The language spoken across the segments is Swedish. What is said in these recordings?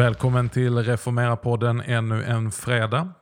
Välkommen till Reformera-podden ännu en fredag.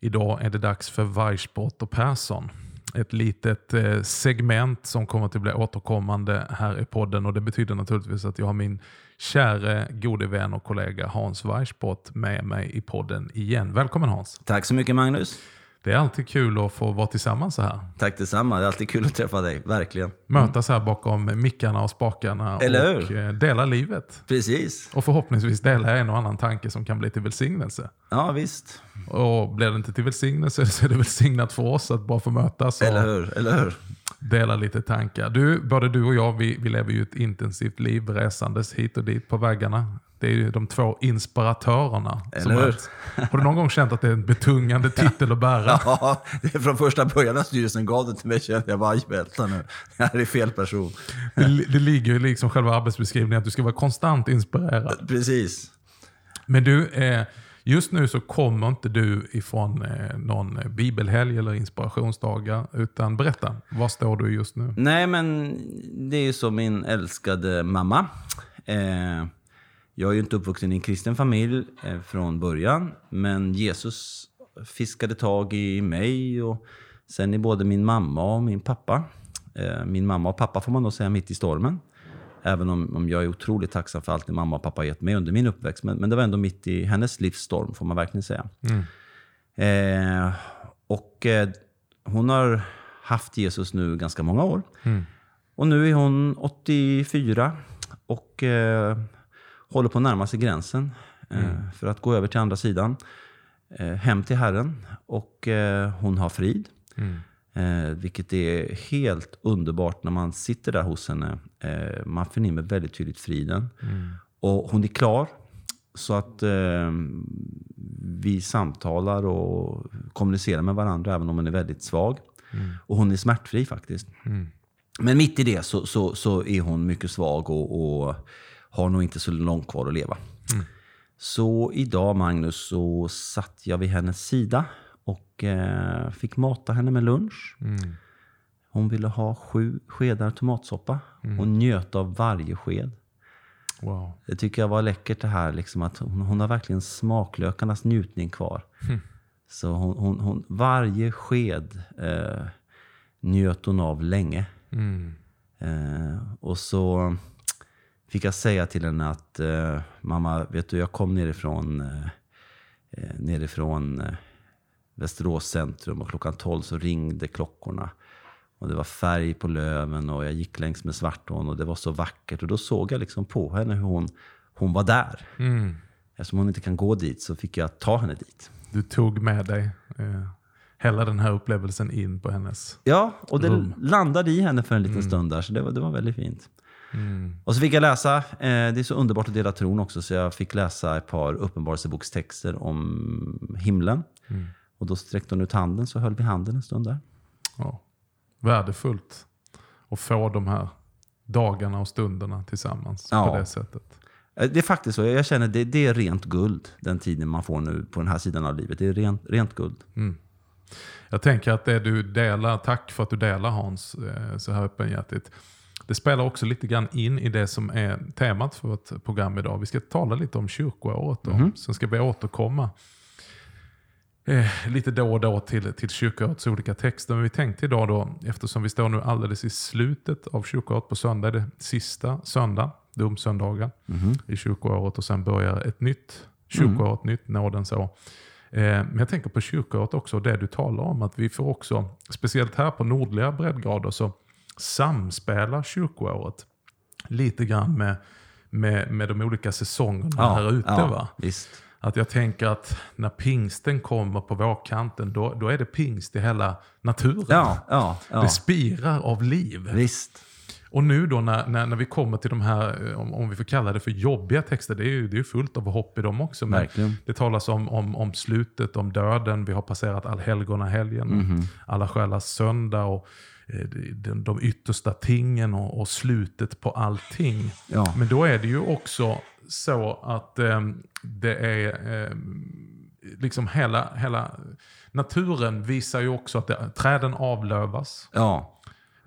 Idag är det dags för Weissbrott och Persson. Ett litet eh, segment som kommer att bli återkommande här i podden och det betyder naturligtvis att jag har min käre gode vän och kollega Hans Weissbrott med mig i podden igen. Välkommen Hans! Tack så mycket Magnus! Det är alltid kul att få vara tillsammans så här. Tack detsamma. Det är alltid kul att träffa dig. Verkligen. Mötas här bakom mickarna och spakarna Eller och hur? eh, dela livet. Precis. Och förhoppningsvis dela en och annan tanke som kan bli till välsignelse. Ja, visst. Och blir det inte till välsignelse så är det välsignat för oss att bara få mötas och Eller hur? Eller hur? Dela lite tankar. Du, både du och jag vi, vi lever ju ett intensivt liv resandes hit och dit på väggarna. Det är ju de två inspiratörerna. Eller hur? möts. Har du någon gång känt att det är en betungande titel att bära? Ja, det är från första början när styrelsen gav det till mig kände jag bara, "Aj, vänta nu. Det här är fel person. Det, det ligger ju liksom själva arbetsbeskrivningen att du ska vara konstant inspirerad. Precis. Men du, eh, just nu så kommer inte du ifrån eh, någon bibelhelg eller inspirationsdagar. Utan berätta, var står du just nu? Nej, men det är ju så min älskade mamma. Eh, jag är ju inte uppvuxen i en kristen familj eh, från början. Men Jesus fiskade tag i mig och sen i både min mamma och min pappa. Eh, min mamma och pappa får man nog säga mitt i stormen. Även om, om jag är otroligt tacksam för allt det mamma och pappa gett mig under min uppväxt. Men, men det var ändå mitt i hennes livsstorm, får man verkligen säga. Eh, och eh, hon har haft Jesus nu ganska många år. Och nu är hon 84 och eh, håller på att närma sig gränsen eh, för att gå över till andra sidan. Eh, hem till Herren. Och eh, hon har frid. Eh, vilket är helt underbart när man sitter där hos henne. Eh, man förnimmer väldigt tydligt friden. Och hon är klar. Så att eh, vi samtalar och kommunicerar med varandra även om hon är väldigt svag. Och hon är smärtfri faktiskt. Men mitt i det så, så, så är hon mycket svag och, och har nog inte så långt kvar att leva. Så idag, Magnus, så satt jag vid hennes sida och eh, fick mata henne med lunch. Hon ville ha sju skedar tomatsoppa och njöt av varje sked. Wow. Det tycker jag var läckert det här, liksom att hon, hon har verkligen smaklökarnas njutning kvar. Så hon, hon, hon, varje sked eh, njöt hon av länge. Eh, och så fick jag säga till henne att eh, mamma, vet du, jag kom nerifrån, eh, eh, nerifrån eh, Västerås centrum och klockan 12 så ringde klockorna. Och det var färg på löven och jag gick längs med Svartån och det var så vackert. Och då såg jag liksom på henne hur hon, hon var där. Eftersom hon inte kan gå dit så fick jag ta henne dit. Du tog med dig eh, hela den här upplevelsen in på hennes... Ja, och det Rum. landade i henne för en liten stund där, så det var, det var väldigt fint. Och så fick jag läsa, eh, det är så underbart att dela tron också, så jag fick läsa ett par uppenbarelsebokstexter om himlen. Och då sträckte hon ut handen, så höll vi handen en stund där. Ja, värdefullt att få de här dagarna och stunderna tillsammans Ja. på det sättet. Eh, Det är faktiskt så, jag känner det, det är rent guld, den tiden man får nu på den här sidan av livet. Det är rent, rent guld. Jag tänker att det du delar, tack för att du delar Hans eh, så här öppenhjärtigt. Det spelar också lite grann in i det som är temat för vårt program idag. Vi ska tala lite om kyrkoåret och sen ska vi återkomma eh, lite då och då till, till kyrkoårets olika texter. Men vi tänkte idag då, eftersom vi står nu alldeles i slutet av kyrkoåret på söndag, det sista söndag, domsöndagen i kyrkoåret och sen börjar ett nytt kyrkoår, ett nytt nådens år. Eh, Men jag tänker på kyrkoåret också, det du talar om, att vi får också, speciellt här på nordliga breddgrader, så samspelar kyrkoåret lite grann med, med, med de olika säsongerna här ute. va? Visst. Att jag tänker att när pingsten kommer på vårkanten, då, då är det pingst i hela naturen. Ja, ja, ja. Det spirar av liv. Visst. Och nu då när, när, när vi kommer till de här, eh, om, om vi får kalla det för jobbiga texter, det är ju det är fullt av hopp i dem också. Men Verkligen. det talas om, om, om slutet, om döden, vi har passerat allhelgona helgen, Mhm. alla själars söndag. Och eh, de, de yttersta tingen och, och slutet på allting. Ja. Men då är det ju också så att eh, det är eh, liksom hela, hela naturen visar ju också att det, träden avlövas, Ja,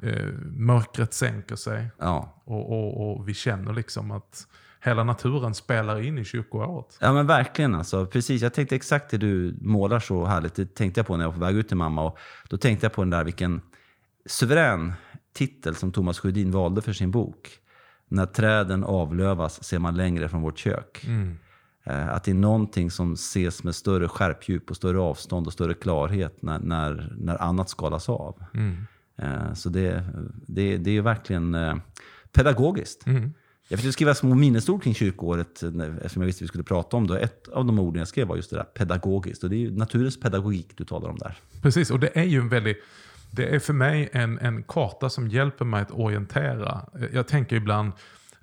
eh, mörkret sänker sig ja. och, och, och vi känner liksom att hela naturen spelar in i kyrkoåret. Ja men verkligen alltså. Precis, jag tänkte exakt det du målar så härligt. Det tänkte jag på när jag var på väg ut till mamma. Och då tänkte jag på den där vilken suverän titel som Thomas Sjödin valde för sin bok. När träden avlövas ser man längre från vårt kök. Eh, Att det är någonting som ses med större skärpdjup och större avstånd och större klarhet när, när, när annat skalas av. Eh, Så det, det, det är verkligen eh, pedagogiskt. Jag försökte skriva små minnesord kring kyrkoåret eftersom jag visste att vi skulle prata om det. Ett av de orden jag skrev var just det där pedagogiskt. Och det är ju naturens pedagogik du talar om där. Precis, och det är ju en väldigt... Det är för mig en, en karta som hjälper mig att orientera. Jag tänker ibland,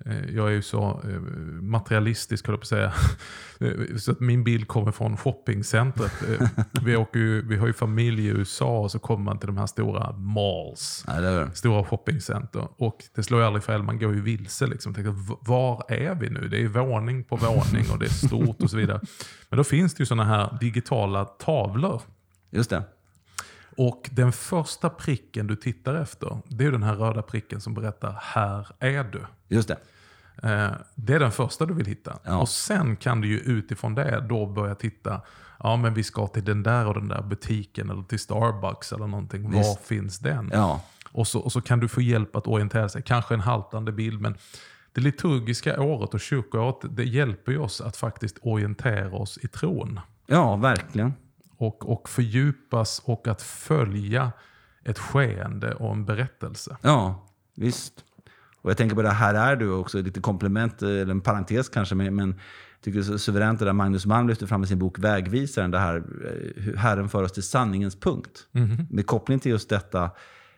eh, jag är ju så eh, materialistisk höll jag på att säga. Så att min bild kommer från shoppingcentret. Eh, Vi, åker ju, vi har ju familj i USA och så kommer man till de här stora malls. Eller hur? Stora shoppingcenter. Och det slår ju aldrig fel, man går ju vilse. Liksom. Tänker, "V- var är vi nu? Det är våning på våning och det är stort och så vidare. Men då finns det ju sådana här digitala tavlor. Just det. Och den första pricken du tittar efter, det är den här röda pricken som berättar här är du. Just det. Eh, Det är den första du vill hitta. Ja. Och sen kan du ju utifrån det då börja titta, ja men vi ska till den där och den där butiken eller till Starbucks eller någonting. Var Visst. finns den? Ja. Och, så, och så kan du få hjälp att orientera sig. Kanske en haltande bild, men det liturgiska året och kyrkoåret, det hjälper ju oss att faktiskt orientera oss i tron. Ja, verkligen. Och, och fördjupas och att följa ett skeende och en berättelse. Ja, visst. Och jag tänker på det här är du också, lite komplement, eh, eller en parentes kanske, men, men jag tycker det är så suveränt det där Magnus Malm lyfter fram i sin bok Vägvisaren, det här eh, hur Herren för oss till sanningens punkt. Med koppling till just detta,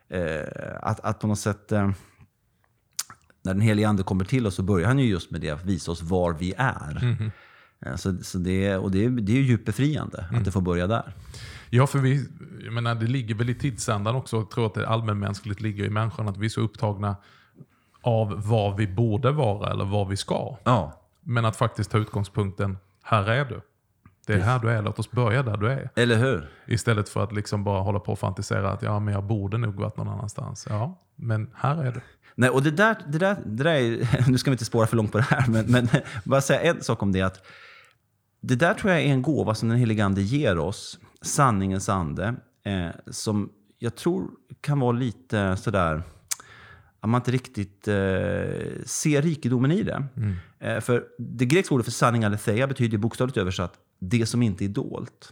eh, att, att på något sätt, eh, när den helige ande kommer till oss så börjar han ju just med det, att visa oss var vi är. Eh, Så, så det, och det, är- det är ju djupt befriande att det får börja där. Ja, för vi, jag menar, det ligger väl i tidsandan också. Jag tror att det allmänmänskligt ligger i människan att vi är så upptagna av var vi borde vara eller var vi ska. Ja, Men att faktiskt ta utgångspunkten, här är du. Det är här du är, låt oss börja där du är. eller hur? Istället för att liksom bara hålla på och fantisera att ja, men jag borde nog varit någon annanstans. Ja, men här är du. Nej, och det där, det där, det där är, nu ska vi inte spåra för långt på det här, men, men bara säga en sak om det. att Det där tror jag är en gåva som den helige Ande ger oss, sanningens ande, eh, som jag tror kan vara lite sådär, att man inte riktigt eh, ser rikedomen i det. Eh, för det grekiska ordet för sanning, aletheia, betyder bokstavligt översatt det som inte är dolt.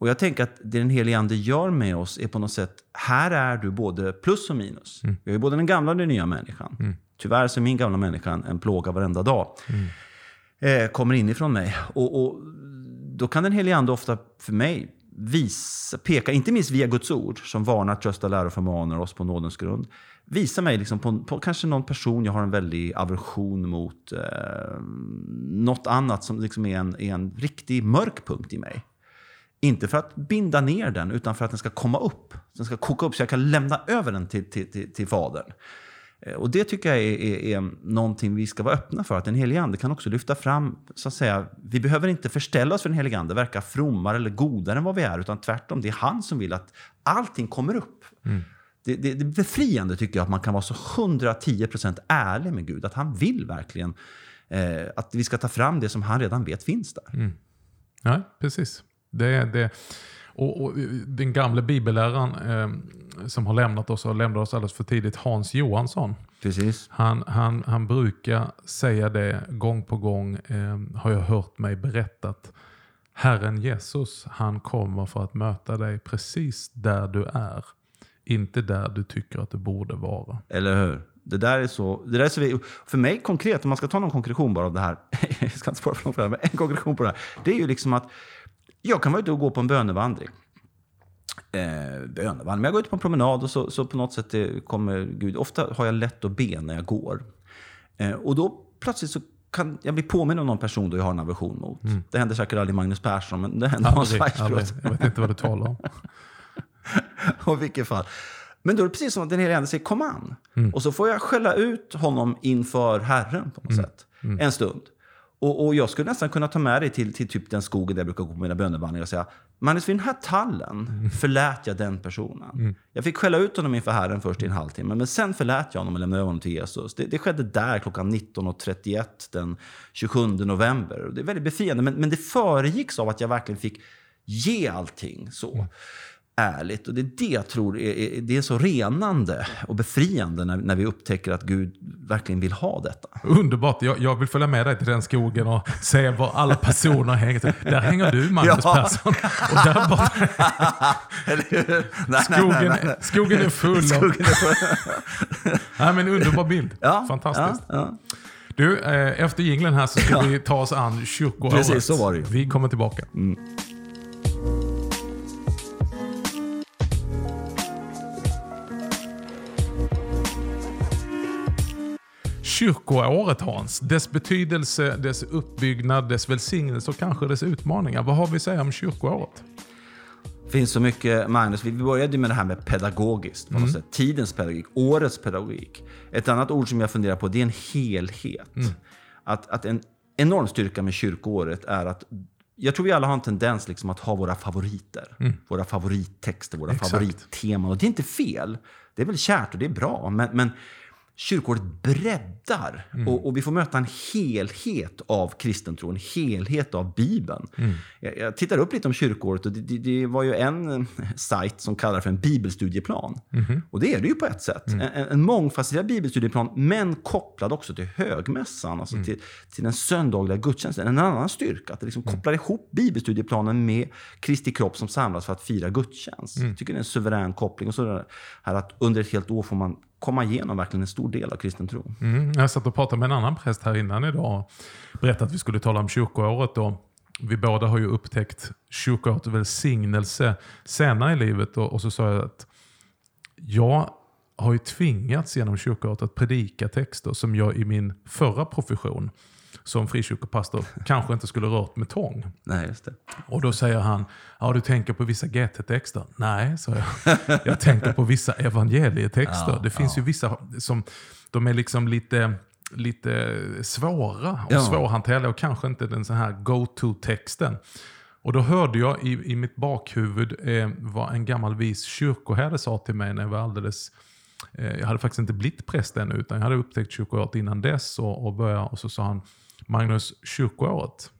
Och jag tänker att det den helige Ande gör med oss är på något sätt, här är du både plus och minus. Vi har ju både den gamla och den nya människan. Tyvärr så är min gamla människa en plåga varenda dag. Eh, kommer inifrån mig. Och, och då kan den helige Ande ofta för mig visa, peka, inte minst via Guds ord, som varnar, tröstar, lär och förmanar oss på nådens grund. Visa mig liksom på, på kanske någon person jag har en väldig aversion mot. Eh, något annat som liksom är en, är en riktig mörk punkt i mig. Inte för att binda ner den, utan för att den ska komma upp. Den ska koka upp så jag kan lämna över den till, till, till, till Fadern. Eh, Och det tycker jag är, är, är någonting vi ska vara öppna för. Att den helige Ande kan också lyfta fram, så att säga, vi behöver inte förställa oss för den helige Ande, verka frommare eller godare än vad vi är, utan tvärtom, det är han som vill att allting kommer upp. Det, det, det är befriande tycker jag att man kan vara så 110% ärlig med Gud, att han vill verkligen eh, att vi ska ta fram det som han redan vet finns där. Ja, precis. Det, är det. Och, och den gamla bibelläraren eh, som har lämnat oss och lämnat oss alldeles för tidigt, Hans Johansson. Precis. Han, han, han brukar säga det gång på gång, eh, har jag hört mig berättat. Herren Jesus, han kommer för att möta dig precis där du är. Inte där du tycker att du borde vara. Eller hur? Det där är så... Det där är så vi, för mig konkret, om man ska ta någon konkretion bara av det här. jag ska inte spara för långt för det här, men en konkretion på det här. Det är ju liksom att jag kan vara ute och gå på en bönevandring. Eh, bönevandring. Men jag går ut på en promenad och så, så på något sätt det kommer Gud. Ofta har jag lätt att be när jag går. Eh, och då plötsligt så kan jag bli påminn om någon person då jag har en aversion mot. Det händer säkert aldrig Magnus Persson, men det händer Hans. Weissbrot. Jag vet inte vad du talar om. Och vilket fall. Men då är det precis som att den heliga ande säger kom an. Och så får jag skälla ut honom inför Herren på något sätt. En stund. Och, och jag skulle nästan kunna ta med dig till, till typ den skogen där jag brukar gå på mina bönevandringar och säga Magnus, vid den här tallen förlät jag den personen. Jag fick skälla ut honom inför Herren först i en halvtimme, men sen förlät jag honom och lämnade över honom till Jesus. Det, det skedde där klockan 19.31 den 27 november. Det är väldigt befriande, men, men det föregicks av att jag verkligen fick ge allting så ärligt. Och det är det jag tror är, är, det är så renande och befriande när, när vi upptäcker att Gud verkligen vill ha detta. Underbart. Jag, jag vill följa med dig till den skogen och se var alla personer hänger. Där hänger du Magnus Ja. Persson. Och där borta? Nej, skogen, nej, nej, nej. skogen är full av... Skogen är full. Nej, men underbar bild. Ja, Fantastiskt. Ja. Du, eh, efter jingeln här så ska vi ta oss an kyrkoåret. Precis, så var det ju. Vi kommer tillbaka. Kyrkoåret Hans, dess betydelse, dess uppbyggnad, dess välsignelse och kanske dess utmaningar. Vad har vi att säga om kyrkoåret? Det finns så mycket, Magnus. Vi började med det här med pedagogiskt. På något sätt. Tidens pedagogik, årets pedagogik. Ett annat ord som jag funderar på, det är en helhet. Att, att en enorm styrka med kyrkoåret är att jag tror vi alla har en tendens liksom att ha våra favoriter. Våra favorittexter, våra Exakt. favoritteman. Och det är inte fel. Det är väl kärt och det är bra. Men, men kyrkåret breddar och, och vi får möta en helhet av kristen tro, en helhet av Bibeln. Jag, jag tittar upp lite om kyrkåret och det, det, det var ju en eh, sajt som kallar för en bibelstudieplan. Och det är det ju på ett sätt. En, en mångfacetterad bibelstudieplan, men kopplad också till högmässan, alltså till, till den söndagliga gudstjänsten. En annan styrka, att det liksom kopplar ihop bibelstudieplanen med Kristi kropp som samlas för att fira gudstjänst. Jag tycker det är en suverän koppling. Och så det här att under ett helt år får man komma igenom verkligen en stor del av kristen tro. Mm, jag satt och pratade med en annan präst här innan idag och berättade att vi skulle tala om kyrkoåret. Då. vi båda har ju upptäckt kyrkoårets välsignelse senare i livet. Och, och så sa jag att jag har ju tvingats genom kyrkoåret att predika texter som jag i min förra profession som frikyrkopastor kanske inte skulle rört med tång. Nej, just det. Och då säger han, ja du tänker på vissa GT-texter? Nej, sa jag. Jag tänker på vissa evangelietexter. Ja, det finns ju vissa som, de är liksom lite, lite svåra och Ja. svårhanterliga och kanske inte den så här go-to-texten. Och då hörde jag i, i mitt bakhuvud eh, vad en gammal vis kyrkoherde sa till mig när jag var alldeles jag hade faktiskt inte blivit präst ännu, utan jag hade upptäckt kyrkoåret innan dess. Och, och, började, och så sa han, Magnus, kyrkoåret,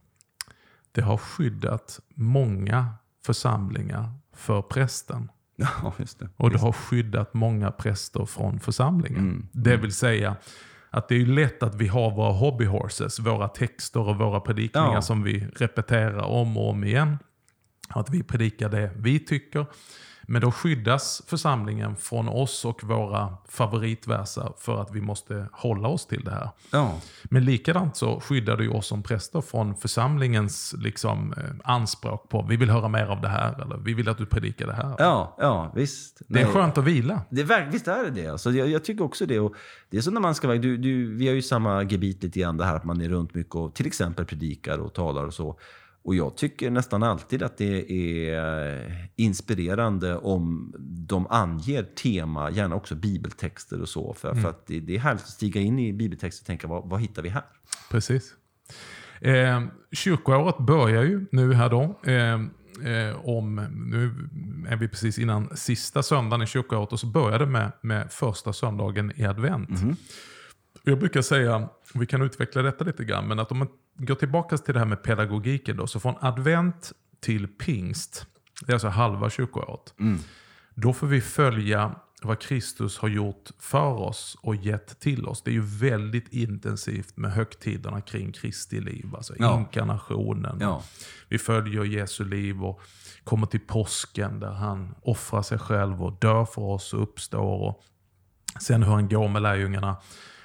det har skyddat många församlingar för prästen. Ja, just det. Och det har skyddat många präster från församlingen. Mm. Det vill säga att det är lätt att vi har våra hobbyhorses, våra texter och våra predikningar Ja. som vi repeterar om och om igen. Att vi predikar det vi tycker. Men då skyddas församlingen från oss och våra favoritverser för att vi måste hålla oss till det här. Ja, Men likadant så skyddar det ju oss som präster från församlingens liksom, eh, anspråk på vi vill höra mer av det här eller vi vill att du predikar det här. ja, ja visst. Det är Nej. skönt att vila. Det är, visst är det det. Alltså, jag, jag tycker också det. Och det är så när man ska du, vi har ju samma gebit lite grann, det här att man är runt mycket och till exempel predikar och talar och så. Och jag tycker nästan alltid att det är inspirerande om de anger tema, gärna också bibeltexter och så. För, för att det, det är härligt att stiga in i bibeltexter och tänka, vad, vad hittar vi här? Precis. Eh, kyrkoåret börjar ju nu här då. Eh, eh, om, nu är vi precis innan sista söndagen i kyrkoåret och så börjar det med, med första söndagen i advent. Jag brukar säga, vi kan utveckla detta lite grann, men att om man går tillbaka till det här med pedagogiken då, så från advent till pingst, det är alltså halva kyrkoåret, då får vi följa vad Kristus har gjort för oss och gett till oss. Det är ju väldigt intensivt med högtiderna kring Kristi liv, alltså Ja. inkarnationen. Ja. Vi följer Jesu liv och kommer till påsken där han offrar sig själv och dör för oss och uppstår. Och sen hur han går med lärjungarna.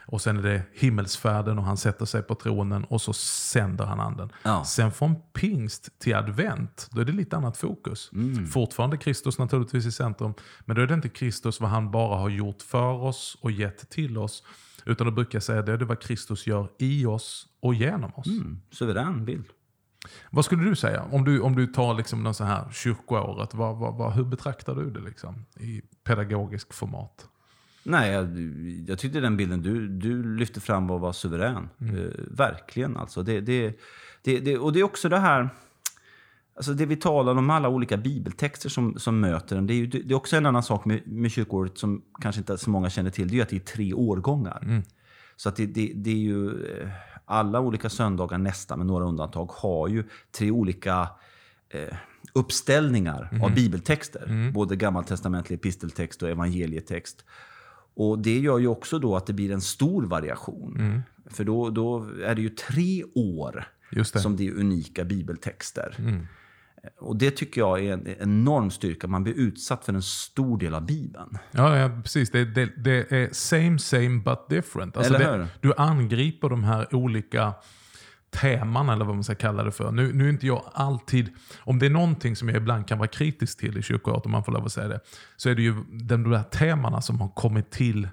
Och sen är det himmelsfärden och han sätter sig på tronen och så sänder han anden. Ja. Sen från pingst till advent, då är det lite annat fokus. Mm. Fortfarande Kristus naturligtvis i centrum, men då är det inte Kristus vad han bara har gjort för oss och gett till oss. Utan då brukar jag säga det är det vad Kristus gör i oss och genom oss. Mm, suverän bild. Vad skulle du säga? Om du, om du tar liksom den så här kyrkoåret, vad, vad, vad, hur betraktar du det liksom, i pedagogisk format? Nej, jag, jag tyckte den bilden du, du lyfte fram var, var suverän. Mm. Eh, verkligen alltså. Det, det, det, det, och det är också det här... Alltså det vi talar om, alla olika bibeltexter som, som möter den. Det är, ju, det är också en annan sak med, med kyrkåret som kanske inte så många känner till. Det är ju att det är tre årgångar. Mm. Så att det, det, det är ju... eh, Alla olika söndagar, nästan med några undantag, har ju tre olika eh, uppställningar Mm. av bibeltexter. Både gammaltestamentlig episteltext och evangelietext. Och det gör ju också då att det blir en stor variation. Mm. För då, då är det ju tre år det. som det är unika bibeltexter. Mm. Och det tycker jag är en enorm styrka. Man blir utsatt för en stor del av Bibeln. Ja, ja precis. Det, det, det är same same but different. Alltså Eller hur? du angriper de här olika teman eller vad man ska kalla det för. Nu, nu är inte jag alltid, om det är någonting som jag ibland kan vara kritisk till i kyrkoåret, om man får lov att säga det, så är det ju de där temana som har kommit till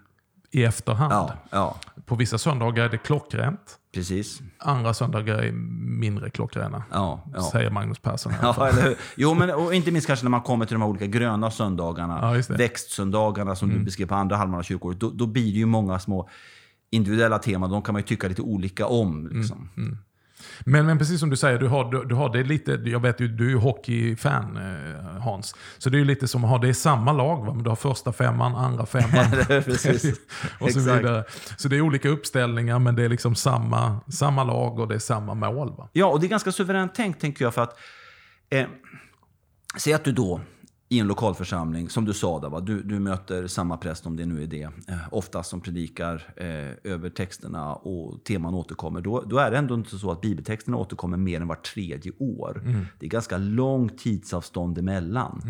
i efterhand. Ja, ja På vissa söndagar är det klockrent, precis. andra söndagar är mindre klockrena. Ja, ja. Säger Magnus Persson. Ja, eller? Jo, men och inte minst kanske när man kommer till de här olika gröna söndagarna, Ja. Mm. växtsöndagarna som du beskrev på andra halvan av kyrkåret. Då, då blir det ju många små individuella teman. De kan man ju tycka lite olika om. Liksom. Mm, Men, men precis som du säger, du har, du, du har det lite, jag vet ju, du är ju hockeyfan eh, Hans. Så det är ju lite som att ha, det är samma lag, va? men du har första femman, andra femman. Och så vidare. Så det är olika uppställningar men det är liksom samma, samma lag och det är samma mål. Va? Ja, och det är ganska suveränt tänkt, tänker jag. för att eh, Säg att du då i en lokalförsamling, som du sa, där, va? Du, du möter samma präst, om det nu är det, eh, oftast som predikar eh, över texterna och teman återkommer. Då, då är det ändå inte så att bibeltexterna återkommer mer än var tredje år. Det är ganska långt tidsavstånd emellan,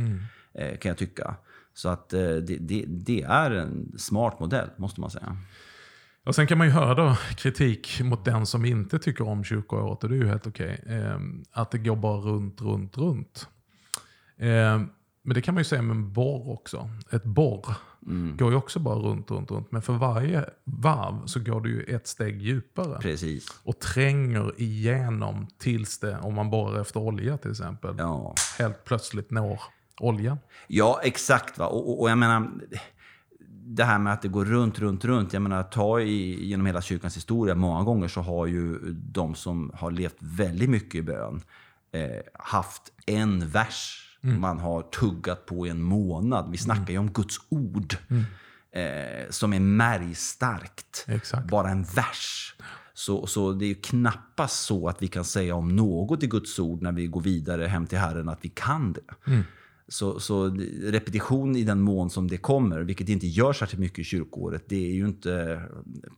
eh, kan jag tycka. Så att eh, det, det, det är en smart modell, måste man säga. Och sen kan man ju höra då kritik mot den som inte tycker om kyrkoåret och det är ju helt okej. Eh, att det går bara runt, runt, runt. Men det kan man ju säga med en borr också. Ett borr går ju också bara runt, runt, runt. Men för varje varv så går det ju ett steg djupare. Precis. Och tränger igenom tills det, om man borrar efter olja till exempel, Ja. helt plötsligt når oljan. Ja, exakt. Va? Och, och, och jag menar, det här med att det går runt, runt, runt. Jag menar, ta i, genom hela kyrkans historia, många gånger så har ju de som har levt väldigt mycket i bön eh, haft en vers man har tuggat på i en månad. Vi snackar ju om Guds ord. Eh, som är märgstarkt. Exakt. Bara en vers. Så, så det är knappast så att vi kan säga om något i Guds ord när vi går vidare hem till Herren att vi kan det. Så, så repetition i den mån som det kommer, vilket inte gör särskilt mycket i kyrkåret, det är ju inte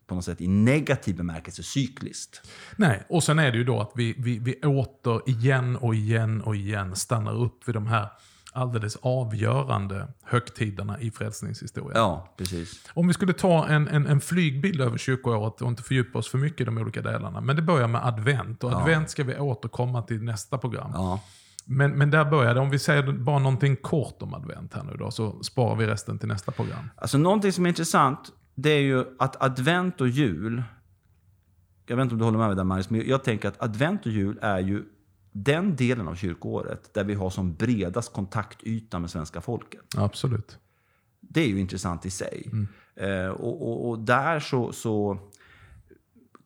på något sätt i negativ bemärkelse cykliskt. Nej, och sen är det ju då att vi, vi, vi åter igen och igen och igen stannar upp vid de här alldeles avgörande högtiderna i frälsningshistorien. Ja, precis. Om vi skulle ta en, en, en flygbild över kyrkoåret och inte fördjupa oss för mycket i de olika delarna. Men det börjar med advent och advent ska vi återkomma till nästa program. Ja, Men, men där börjar det. Om vi säger bara någonting kort om advent här nu då, så sparar vi resten till nästa program. Alltså någonting som är intressant, det är ju att advent och jul, jag vet inte om du håller med mig där Magnus, men jag tänker att advent och jul är ju den delen av kyrkoåret där vi har som bredast kontaktyta med svenska folket. Absolut. Det är ju intressant i sig. Eh, och, och, och där så, så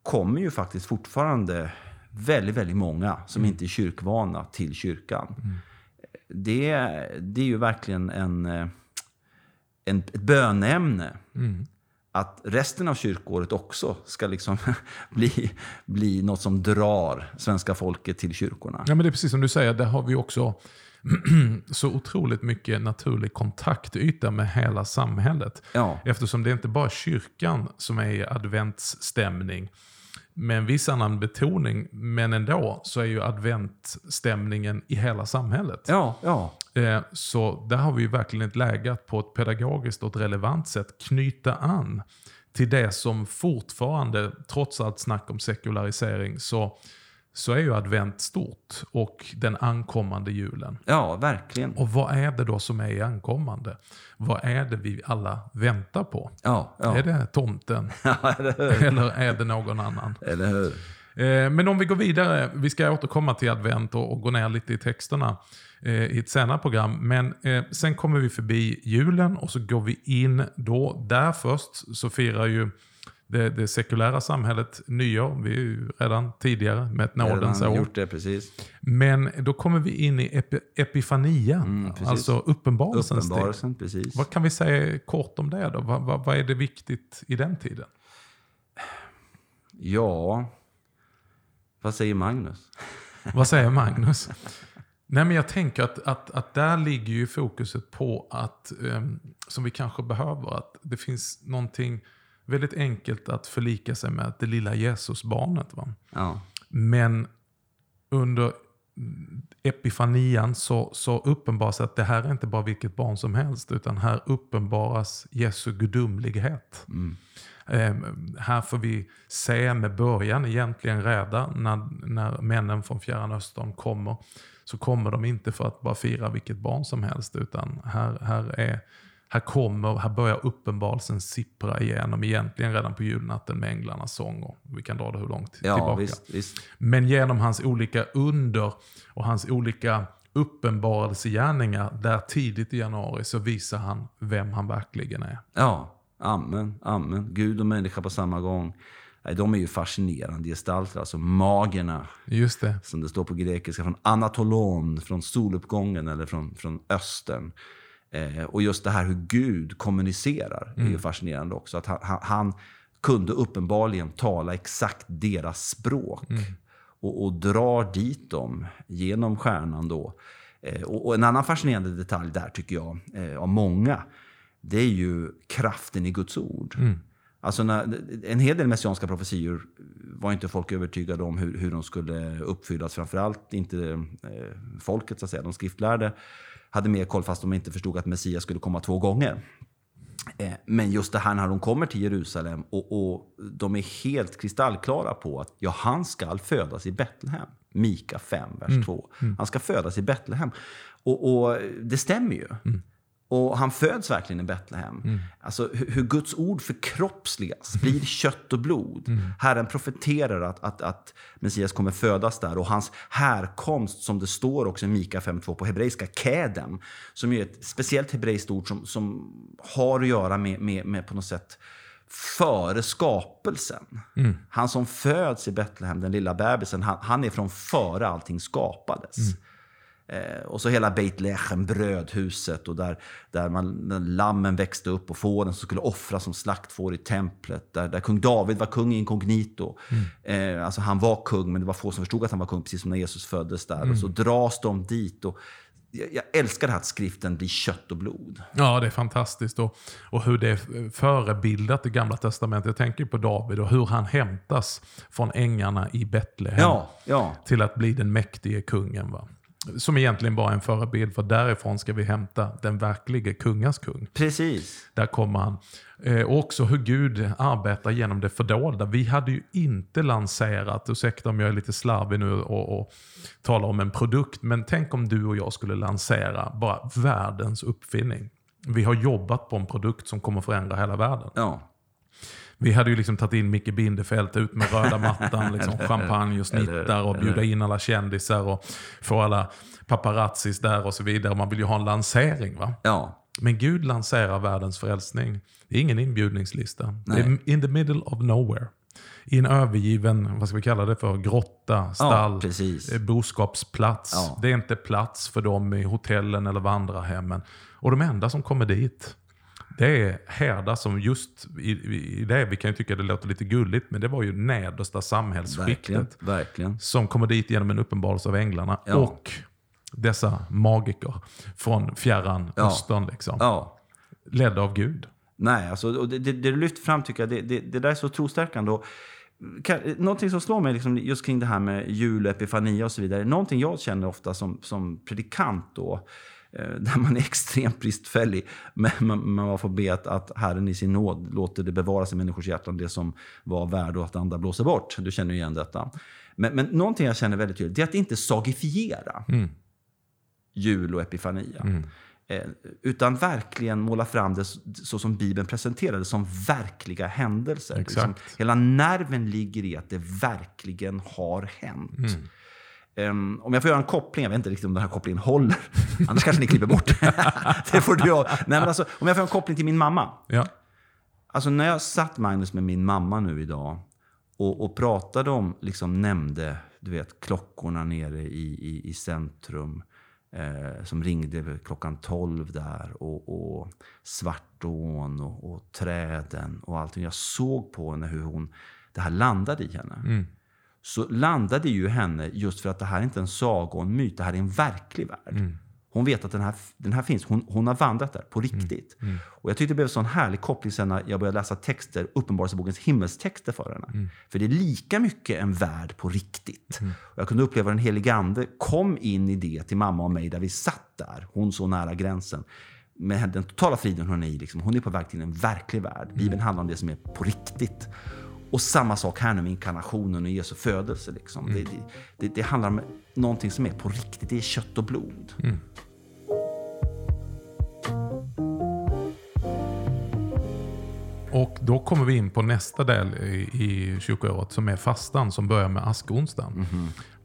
kommer ju faktiskt fortfarande väldigt, väldigt många som inte är kyrkvana till kyrkan. Det, det är ju verkligen en, en, ett bönämne. Att resten av kyrkåret också ska liksom bli, bli något som drar svenska folket till kyrkorna. Ja, men det är precis som du säger, där har vi också så otroligt mycket naturlig kontaktyta med hela samhället. Ja, Eftersom det är inte bara kyrkan som är i adventsstämning med en viss annan betoning, men ändå så är ju adventstämningen i hela samhället. ja, ja. Eh, Så där har vi ju verkligen ett läge att på ett pedagogiskt och ett relevant sätt knyta an till det som fortfarande, trots allt snack om sekularisering, så, så är ju advent stort och den ankommande julen. ja verkligen. Och vad är det då som är i ankommande? Vad är det vi alla väntar på? Ja, ja. Är det tomten? Ja, eller är det någon annan? Eller hur? Eh, men om vi går vidare, vi ska återkomma till advent och, och gå ner lite i texterna eh, i ett senare program. Men eh, sen kommer vi förbi julen och så går vi in då, där först så firar ju det, det sekulära samhället nyår. Vi är ju redan tidigare med ett nådens år. gjort det precis. Men då kommer vi in i epi, Epifania, Mm, alltså uppenbarelsens tid. Uppenbarelsen, precis. Vad kan vi säga kort om det då? Vad, vad, vad är det viktigt i den tiden? Ja, vad säger Magnus? Vad säger Magnus? Nej, men jag tänker att, att, att där ligger ju fokuset på att, ehm, som vi kanske behöver, att det finns någonting väldigt enkelt att förlika sig med, det lilla Jesusbarnet. Va? Ja, Men under mm, epifanian så, så uppenbaras att det här är inte bara vilket barn som helst, utan här uppenbaras Jesu gudomlighet. Eh, här får vi se med början egentligen redan när, när männen från Fjärran Östern kommer. Så kommer de inte för att bara fira vilket barn som helst, utan här, här, är, här, kommer, här börjar uppenbarelsen sippra igenom egentligen redan på julnatten med änglarnas sång. Och vi kan dra det hur långt ja tillbaka. visst, visst. Men genom hans olika under och hans olika uppenbarelsegärningar där tidigt i januari så visar han vem han verkligen är. Ja, amen, amen. Gud och människa på samma gång. De är ju fascinerande gestalter, alltså magerna. Just det. Som det står på grekiska, från Anatolon, från soluppgången eller från, från östern. Eh, och just det här hur Gud kommunicerar är ju fascinerande också. Att han, han, han kunde uppenbarligen tala exakt deras språk. Och, och drar dit dem genom stjärnan då. Eh, och, och en annan fascinerande detalj där tycker jag, eh, av många, det är ju kraften i Guds ord. Alltså när, en hel del messianska profetior var inte folk övertygade om hur, hur de skulle uppfyllas. Framförallt inte eh, folket, så att säga. De skriftlärde hade mer koll fast de inte förstod att Messias skulle komma två gånger. Eh, men just det här när de kommer till Jerusalem och, och de är helt kristallklara på att ja, han ska födas i Betlehem. Mika 5, vers 2. Han ska födas i Betlehem. Och, och det stämmer ju. Och han föds verkligen i Betlehem. Alltså hur, Guds ord förkroppsligas, blir kött och blod. Herren profeterar att, att, att Messias kommer födas där och hans härkomst, som det står också i Mika 5.2 på hebreiska, kedem, som är ett speciellt hebreiskt ord som, som har att göra med, med, med på något sätt före skapelsen. Han som föds i Betlehem, den lilla bebisen, han, han är från före allting skapades. Eh, och så hela Beit Lechem, brödhuset, och där, där, man, lammen växte upp och fåren som skulle offras som slaktfår i templet. Där, där kung David var kung inkognito. Eh, alltså han var kung, men det var få som förstod att han var kung, precis som när Jesus föddes där. Och så dras de dit. Och jag, jag älskar det här att skriften blir kött och blod. Ja, det är fantastiskt. Och, och hur det är förebildat i Gamla Testamentet. Jag tänker på David och hur han hämtas från ängarna i Betlehem Ja, ja. till att bli den mäktige kungen. Va? Som egentligen bara är en förebild, för därifrån ska vi hämta den verkliga kungas kung. Precis. Där kommer han. Eh, och också hur Gud arbetar genom det fördolda. Vi hade ju inte lanserat, ursäkta om jag är lite slarvig nu och, och talar om en produkt, men tänk om du och jag skulle lansera bara världens uppfinning. Vi har jobbat på en produkt som kommer förändra hela världen. Ja. Vi hade ju liksom tagit in Micke Bindefeld ut med röda mattan, liksom champagne och snittar och bjuda in alla kändisar och få alla paparazzis där och så vidare. Man vill ju ha en lansering. va? ja. Men Gud lanserar världens frälsning. Det är ingen inbjudningslista. Nej. Det är in the middle of nowhere. I en övergiven, vad ska vi kalla det för, grotta, stall, precis. eh, boskapsplats. Ja. Det är inte plats för dem i hotellen eller vandrarhemmen. Och de enda som kommer dit, det är herdar som just i, i det, vi kan ju tycka det låter lite gulligt, men det var ju nedersta samhällsskiktet. Verkligen. Verkligen. Som kommer dit genom en uppenbarelse av änglarna. Ja. Och dessa magiker från fjärran Ja. östern. Liksom Ja. ledda av Gud. Nej, alltså, och det, det, det du lyfter fram tycker jag, det, det, det där är så trostärkande. Och, kan, någonting som slår mig liksom, just kring det här med jul, epifania och så vidare. Någonting jag känner ofta som, som predikant då, där man är extremt bristfällig. Men man, man får be att, att Herren i sin nåd låter det bevaras i människors hjärtan, det som var värd och att andra blåser bort. Du känner ju igen detta. Men, men någonting jag känner väldigt tydligt, det är att inte sagifiera jul och epifania. Eh, utan verkligen måla fram det så, så som Bibeln presenterade som verkliga händelser. Exakt. Liksom, hela nerven ligger i att det verkligen har hänt. Um, om jag får göra en koppling, jag vet inte riktigt om den här kopplingen håller. Annars kanske ni klipper bort det. får du. Nej, men alltså, om jag får en koppling till min mamma. Ja. Alltså när jag satt Magnus med min mamma nu idag och, och pratade om, liksom nämnde, du vet klockorna nere i, i, i centrum eh, som ringde klockan 12 där och, och Svartån och, och träden och allting. Jag såg på henne hur hon, det här landade i henne. Så landade ju henne just för att det här är inte en saga och en myt, det här är en verklig värld. Hon vet att den här, den här finns. Hon, hon har vandrat där på riktigt. Och Jag tyckte det blev en sån härlig koppling sen när jag började läsa texter, Uppenbarelsebokens himmelstexter för henne. För det är lika mycket en värld på riktigt. Och jag kunde uppleva den helige ande kom in i det till mamma och mig där vi satt där, hon så nära gränsen. Med den totala friden hon är i. Liksom. Hon är på väg till en verklig värld. Bibeln handlar om det som är på riktigt. Och samma sak här nu med inkarnationen och Jesu födelse. Liksom. Det, det, det, det handlar om någonting som är på riktigt. Det är kött och blod. Och då kommer vi in på nästa del i, i kyrkoåret som är fastan som börjar med askonsdagen.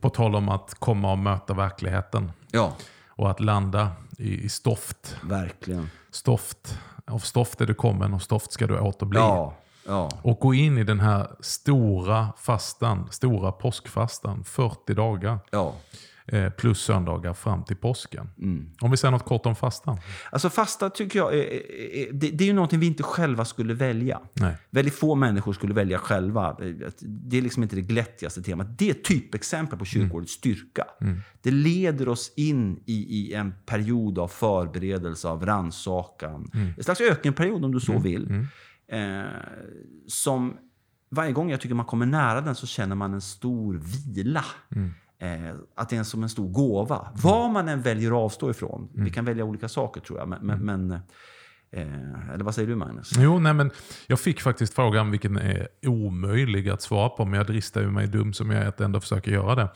På tal om att komma och möta verkligheten Ja, och att landa i, i stoft. verkligen. Stoft. Av stoft är du kommen och stoft ska du åter bli. Ja, ja. Och gå in i den här stora fastan, stora påskfastan, 40 dagar. ja. eh, plus söndagar fram till påsken. Mm. Om vi säger något kort om fastan. Alltså fasta tycker jag, är, det, det är ju någonting vi inte själva skulle välja. Nej. Väldigt få människor skulle välja själva. Det är liksom inte det glättigaste temat. Det är ett typexempel på kyrkårets styrka. Det leder oss in i, i en period av förberedelse, av rannsakan. En slags ökenperiod om du så vill. Eh, som varje gång jag tycker man kommer nära den så känner man en stor vila. Eh, att det är som en stor gåva. Vad man än väljer att avstå ifrån. Vi kan välja olika saker tror jag. Men, men, men eh, eller vad säger du Magnus? Jo, nej, men jag fick faktiskt frågan vilken är omöjlig att svara på, men jag dristar mig dum som jag är att ändå försöka göra det.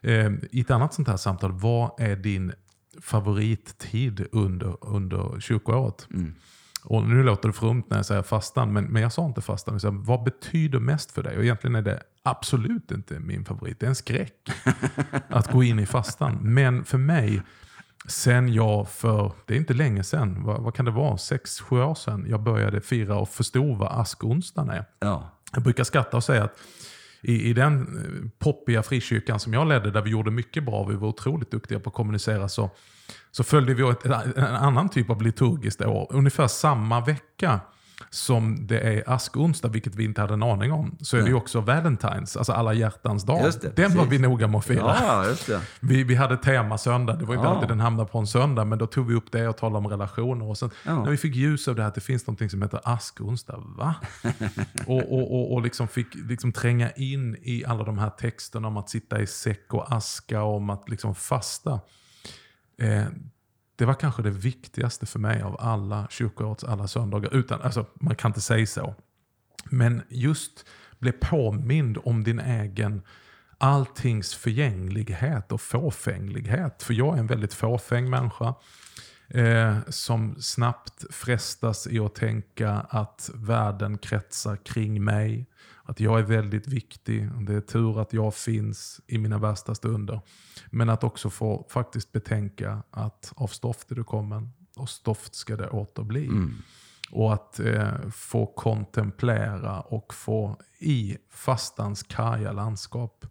Eh, I ett annat sånt här samtal, vad är din favorittid under, under kyrkoåret? Och nu låter det frumt när jag säger fastan, men, men jag sa inte fastan. Jag sa, vad betyder mest för dig? Och egentligen är det absolut inte min favorit. Det är en skräck att gå in i fastan. Men för mig, sen jag för, det är inte länge sen, vad, vad kan det vara, sex, sju år sedan, jag började fira och förstå vad askonsdagen är. Ja, Jag brukar skratta och säga att i, i den eh, poppiga frikyrkan som jag ledde, där vi gjorde mycket bra, vi var otroligt duktiga på att kommunicera, så, så följde vi ett, en annan typ av liturgiskt år. Ungefär samma vecka som det är askonsdag, vilket vi inte hade en aning om, så är det ju också Valentines, alltså alla hjärtans dag. Det, den var precis. vi noga med att fira. ja. Vi, vi hade tema söndag, det var inte Ja. alltid den hamnade på en söndag, men då tog vi upp det och talade om relationer. Och sen, Ja. När vi fick ljus av det här att det finns något som heter askonsdag, va? och och, och, och liksom fick liksom tränga in i alla de här texterna om att sitta i säck och aska, om att liksom fasta. Eh, det var kanske det viktigaste för mig av alla kyrkoårets alla söndagar. Utan, alltså, man kan inte säga så. Men just bli påmind om din egen alltings förgänglighet och fåfänglighet. För jag är en väldigt fåfäng människa. Eh, som snabbt frestas i att tänka att världen kretsar kring mig. Att jag är väldigt viktig. Det är tur att jag finns i mina värsta stunder. Men att också få faktiskt betänka att av stoft är du kommen och stoft ska det åter bli. Och att eh, få kontemplera och få i fastans karga landskap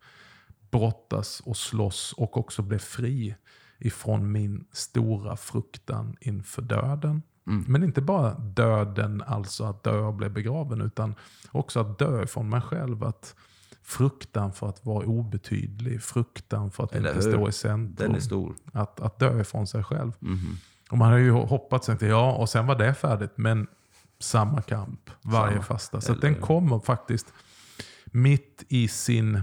brottas och slåss och också bli fri ifrån min stora fruktan inför döden. Men inte bara döden, alltså att dö och bli begraven, utan också att dö ifrån mig själv. Att fruktan för att vara obetydlig, fruktan för att Eller inte hur? stå i centrum. Den är stor. Att, att dö ifrån sig själv. Och man har ju hoppats att ja, och sen var det färdigt. Men samma kamp varje Samma. fasta. Så att den kommer faktiskt mitt i sin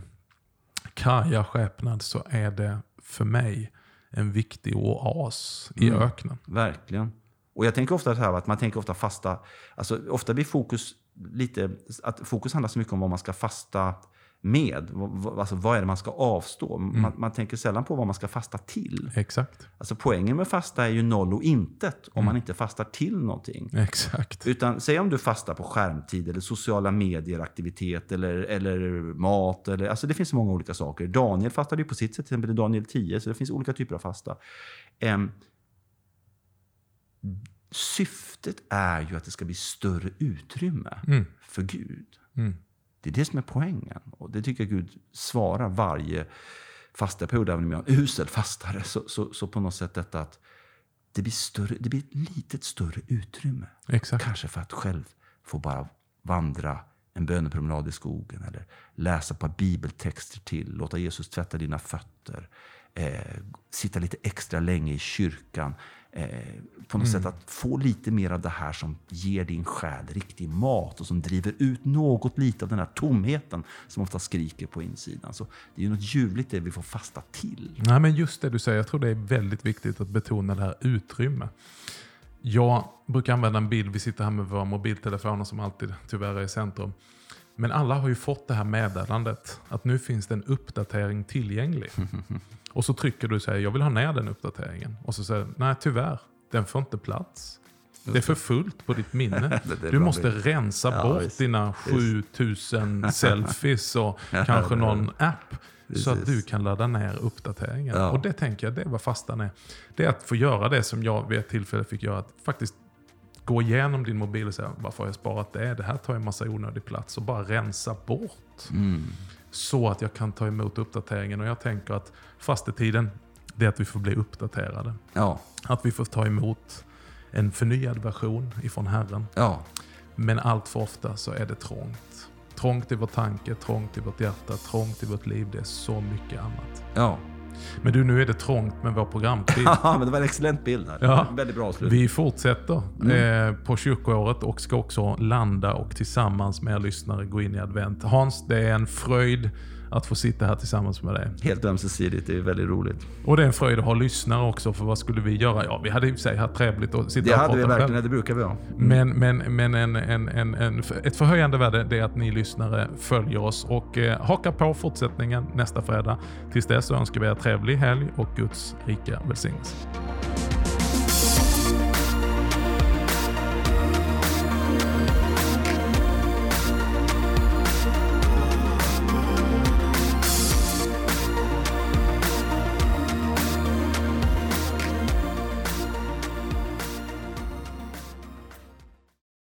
karga skepnad så är det för mig en viktig oas i Mm. öknen. Verkligen. Och jag tänker ofta så här att man tänker ofta fasta, alltså ofta blir fokus lite, att fokus handlar så mycket om vad man ska fasta med. Alltså, vad är det man ska avstå? Mm. Man, man tänker sällan på vad man ska fasta till. Exakt. Alltså, poängen med fasta är ju noll och intet om Mm. man inte fastar till någonting. Exakt. Utan säg om du fastar på skärmtid eller sociala medier, aktivitet eller, eller mat. Eller, alltså det finns många olika saker. Daniel fastade ju på sitt sätt, till exempel Daniel 10, så det finns olika typer av fasta. Em, syftet är ju att det ska bli större utrymme Mm. för Gud. Mm. Det är det som är poängen. Och det tycker jag Gud svarar varje fastaperiod, även om jag är en usel fastare. Så, så, så på något sätt detta att det blir, större, det blir ett litet större utrymme. Exakt. Kanske för att själv få bara vandra en bönepromenad i skogen eller läsa ett par bibeltexter till, låta Jesus tvätta dina fötter, eh, sitta lite extra länge i kyrkan. Eh, på något sätt att få lite mer av det här som ger din själ riktig mat och som driver ut något lite av den här tomheten som ofta skriker på insidan. Så det är ju något ljuvligt det vi får fasta till. Nej, men just det du säger, jag tror det är väldigt viktigt att betona det här utrymme. Jag brukar använda en bild, vi sitter här med våra mobiltelefoner som alltid tyvärr är i centrum. Men alla har ju fått det här meddelandet att nu finns det en uppdatering tillgänglig. Och så trycker du och säger jag vill ha ner den uppdateringen. Och så säger nej tyvärr, den får inte plats. Det är för fullt på ditt minne. Du måste rensa Ja, bort visst. dina 7000 selfies och kanske någon app. Så att du Precis. kan ladda ner uppdateringen. Ja. Och det tänker jag, det är vad fastan är. Det är att få göra det som jag vid ett tillfälle fick göra. Att faktiskt gå igenom din mobil och säga varför har jag sparat det? Det här tar en massa onödig plats. Och bara rensa bort. Mm. Så att jag kan ta emot uppdateringen. Och jag tänker att fastetiden, det är att vi får bli uppdaterade. Ja, Att vi får ta emot en förnyad version ifrån Herren. ja, Men allt för ofta så är det trångt. Trångt i vår tanke, trångt i vårt hjärta, trångt i vårt liv. Det är så mycket annat. ja. Men du, nu är det trångt med vår programtid. Ja, men det var en excellent bild här. Ja. Väldigt bra avslutning. Vi fortsätter eh, på kyrkoåret och ska också landa och tillsammans med er lyssnare gå in i advent. Hans, det är en fröjd att få sitta här tillsammans med dig. Helt ömsesidigt, det är väldigt roligt. Och det är en fröjd att ha lyssnare också, för vad skulle vi göra? Ja, vi hade i och för sig haft trevligt att sitta Det och hade vi prata verkligen, själv. det brukar vi ha. Men, men, men en, en, en, en, ett förhöjande värde det är att ni lyssnare följer oss och eh, hakar på fortsättningen nästa fredag. Tills dess så önskar vi er trevlig helg och Guds rika välsignelse.